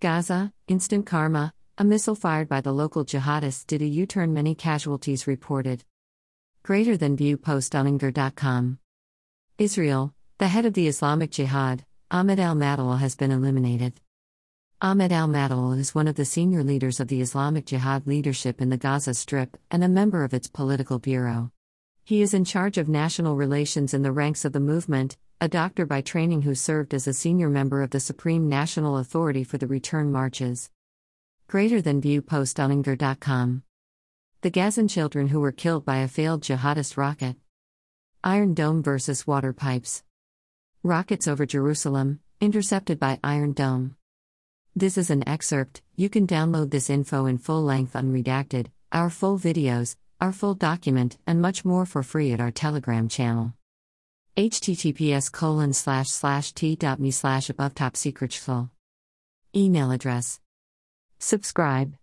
gaza instant karma a missile fired by the local jihadists did a U turn, many casualties reported. Greater than view post on Israel, the head of the Islamic Jihad, Ahmed al Madal, has been eliminated. Ahmed al Madal is one of the senior leaders of the Islamic Jihad leadership in the Gaza Strip and a member of its political bureau. He is in charge of national relations in the ranks of the movement, a doctor by training who served as a senior member of the Supreme National Authority for the Return Marches. Greater than view post on The Gazan children who were killed by a failed jihadist rocket. Iron Dome versus water pipes. Rockets over Jerusalem, intercepted by Iron Dome. This is an excerpt, you can download this info in full length unredacted, our full videos, our full document, and much more for free at our Telegram channel. Https colon slash slash t.me slash above top secret full. Email address Subscribe.